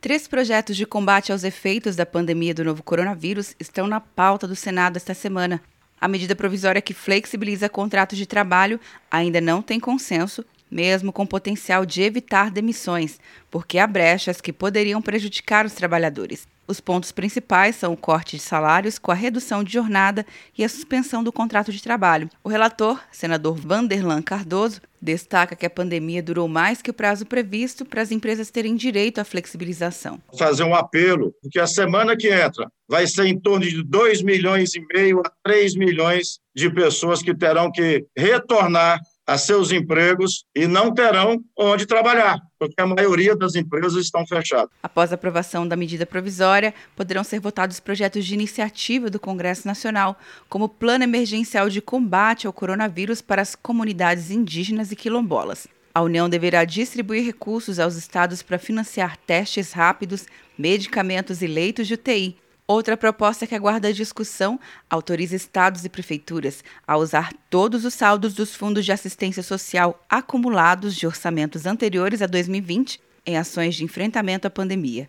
Três projetos de combate aos efeitos da pandemia do novo coronavírus estão na pauta do Senado esta semana. A medida provisória que flexibiliza contratos de trabalho ainda não tem consenso, mesmo com potencial de evitar demissões, porque há brechas que poderiam prejudicar os trabalhadores. Os pontos principais são o corte de salários com a redução de jornada e a suspensão do contrato de trabalho. O relator, senador Vanderlan Cardoso, destaca que a pandemia durou mais que o prazo previsto para as empresas terem direito à flexibilização. Fazer um apelo, porque a semana que entra vai ser em torno de 2 milhões e meio a 3 milhões de pessoas que terão que retornar a seus empregos e não terão onde trabalhar, porque a maioria das empresas estão fechadas. Após a aprovação da medida provisória, poderão ser votados projetos de iniciativa do Congresso Nacional, como o Plano Emergencial de Combate ao Coronavírus para as Comunidades Indígenas e Quilombolas. A União deverá distribuir recursos aos estados para financiar testes rápidos, medicamentos e leitos de UTI, Outra proposta que aguarda discussão autoriza estados e prefeituras a usar todos os saldos dos fundos de assistência social acumulados de orçamentos anteriores a 2020 em ações de enfrentamento à pandemia.